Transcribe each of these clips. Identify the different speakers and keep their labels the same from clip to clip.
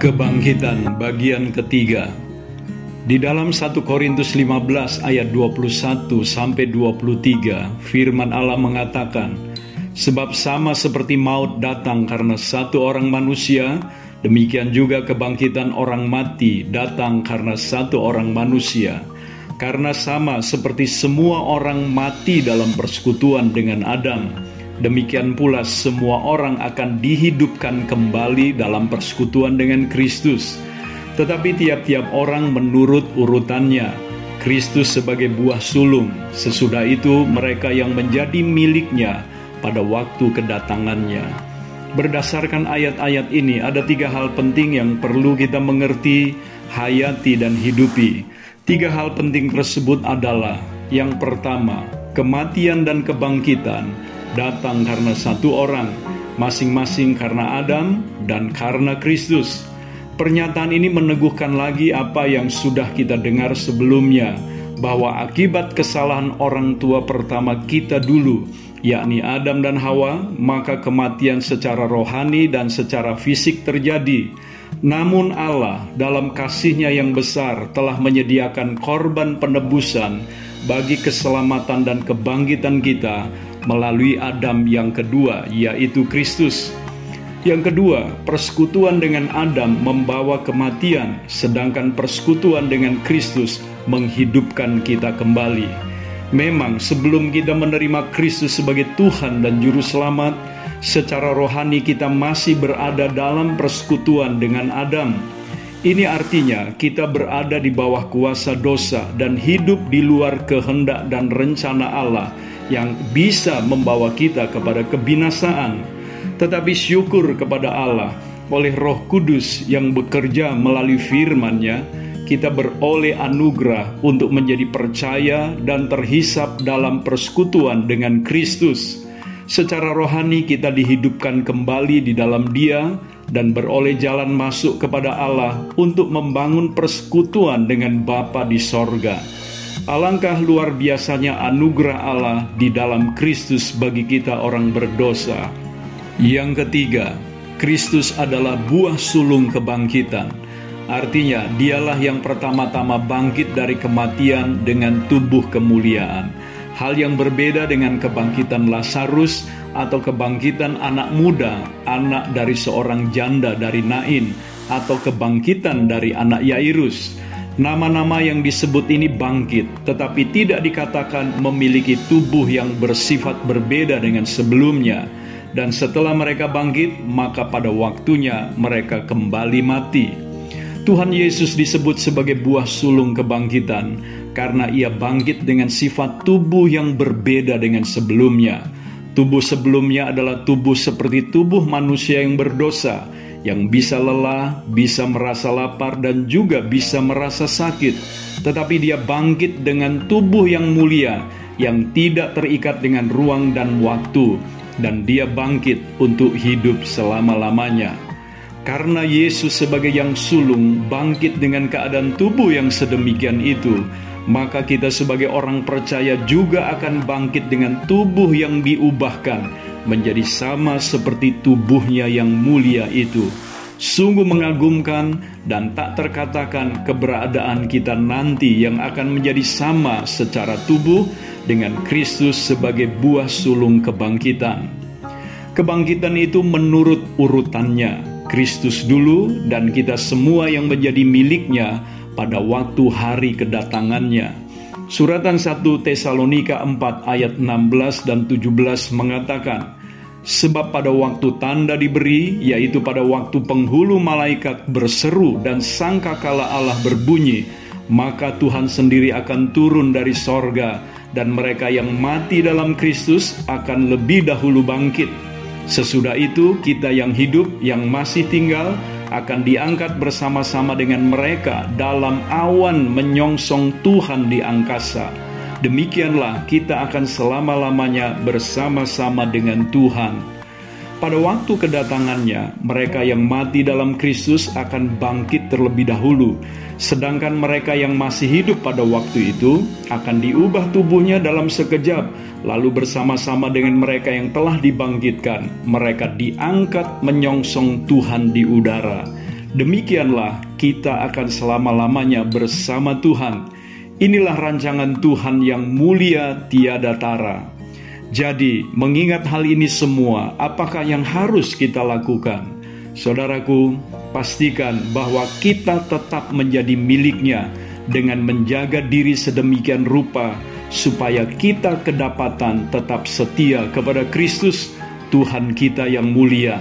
Speaker 1: Kebangkitan bagian ketiga. Di dalam 1 Korintus 15 ayat 21 sampai 23 firman Allah mengatakan Sebab sama seperti maut datang karena satu orang manusia Demikian juga kebangkitan orang mati datang karena satu orang manusia. Karena sama seperti semua orang mati dalam persekutuan dengan Adam Demikian pula semua orang akan dihidupkan kembali dalam persekutuan dengan Kristus. Tetapi tiap-tiap orang menurut urutannya. Kristus sebagai buah sulung, sesudah itu mereka yang menjadi miliknya pada waktu kedatangannya. Berdasarkan ayat-ayat ini ada tiga hal penting yang perlu kita mengerti, hayati dan hidupi. Tiga hal penting tersebut adalah yang pertama, kematian dan kebangkitan datang karena satu orang, masing-masing karena Adam dan karena Kristus. Pernyataan ini meneguhkan lagi apa yang sudah kita dengar sebelumnya, bahwa akibat kesalahan orang tua pertama kita dulu, yakni Adam dan Hawa, maka kematian secara rohani dan secara fisik terjadi. Namun Allah dalam kasihnya yang besar telah menyediakan korban penebusan bagi keselamatan dan kebangkitan kita melalui Adam yang kedua, yaitu Kristus. Yang kedua, persekutuan dengan Adam membawa kematian, sedangkan persekutuan dengan Kristus menghidupkan kita kembali. Memang, sebelum kita menerima Kristus sebagai Tuhan dan Juru Selamat, secara rohani kita masih berada dalam persekutuan dengan Adam. Ini artinya kita berada di bawah kuasa dosa dan hidup di luar kehendak dan rencana Allah yang bisa membawa kita kepada kebinasaan, tetapi syukur kepada Allah oleh Roh Kudus yang bekerja melalui firman-Nya, kita beroleh anugerah untuk menjadi percaya dan terhisap dalam persekutuan dengan Kristus. Secara rohani kita dihidupkan kembali di dalam Dia dan beroleh jalan masuk kepada Allah untuk membangun persekutuan dengan Bapa di sorga. Alangkah luar biasanya anugerah Allah di dalam Kristus bagi kita orang berdosa. Yang ketiga, Kristus adalah buah sulung kebangkitan. Artinya, dialah yang pertama-tama bangkit dari kematian dengan tubuh kemuliaan. Hal yang berbeda dengan kebangkitan Lazarus atau kebangkitan anak muda, anak dari seorang janda dari Nain, atau kebangkitan dari anak Yairus Nama-nama yang disebut ini bangkit, tetapi tidak dikatakan memiliki tubuh yang bersifat berbeda dengan sebelumnya. Dan setelah mereka bangkit, maka pada waktunya mereka kembali mati. Tuhan Yesus disebut sebagai buah sulung kebangkitan karena ia bangkit dengan sifat tubuh yang berbeda dengan sebelumnya. Tubuh sebelumnya adalah tubuh seperti tubuh manusia yang berdosa yang bisa lelah, bisa merasa lapar, dan juga bisa merasa sakit, tetapi dia bangkit dengan tubuh yang mulia yang tidak terikat dengan ruang dan waktu, dan dia bangkit untuk hidup selama-lamanya. Karena Yesus sebagai yang sulung bangkit dengan keadaan tubuh yang sedemikian itu, maka kita sebagai orang percaya juga akan bangkit dengan tubuh yang diubahkan menjadi sama seperti tubuhnya yang mulia itu. Sungguh mengagumkan dan tak terkatakan keberadaan kita nanti yang akan menjadi sama secara tubuh dengan Kristus sebagai buah sulung kebangkitan. Kebangkitan itu menurut urutannya, Kristus dulu dan kita semua yang menjadi miliknya pada waktu hari kedatangannya. Suratan 1 Tesalonika 4 ayat 16 dan 17 mengatakan, Sebab pada waktu tanda diberi, yaitu pada waktu penghulu malaikat berseru dan sangka kala Allah berbunyi, maka Tuhan sendiri akan turun dari sorga, dan mereka yang mati dalam Kristus akan lebih dahulu bangkit. Sesudah itu, kita yang hidup, yang masih tinggal, akan diangkat bersama-sama dengan mereka dalam awan menyongsong Tuhan di angkasa Demikianlah kita akan selama-lamanya bersama-sama dengan Tuhan. Pada waktu kedatangannya, mereka yang mati dalam Kristus akan bangkit terlebih dahulu, sedangkan mereka yang masih hidup pada waktu itu akan diubah tubuhnya dalam sekejap, lalu bersama-sama dengan mereka yang telah dibangkitkan, mereka diangkat menyongsong Tuhan di udara. Demikianlah kita akan selama-lamanya bersama Tuhan. Inilah rancangan Tuhan yang mulia tiada tara. Jadi, mengingat hal ini semua, apakah yang harus kita lakukan? Saudaraku, pastikan bahwa kita tetap menjadi miliknya dengan menjaga diri sedemikian rupa supaya kita kedapatan tetap setia kepada Kristus, Tuhan kita yang mulia.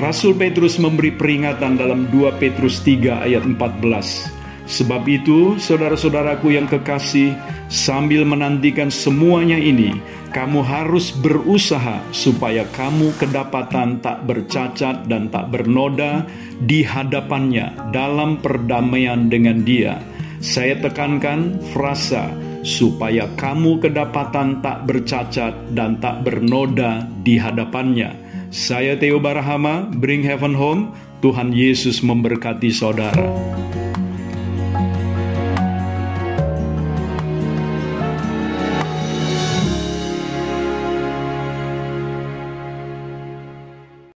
Speaker 1: Rasul Petrus memberi peringatan dalam 2 Petrus 3 ayat 14. Sebab itu, saudara-saudaraku yang kekasih, sambil menantikan semuanya ini, kamu harus berusaha supaya kamu kedapatan tak bercacat dan tak bernoda di hadapannya dalam perdamaian dengan Dia. Saya tekankan frasa supaya kamu kedapatan tak bercacat dan tak bernoda di hadapannya. Saya Theo Barahama, Bring Heaven Home. Tuhan Yesus memberkati saudara.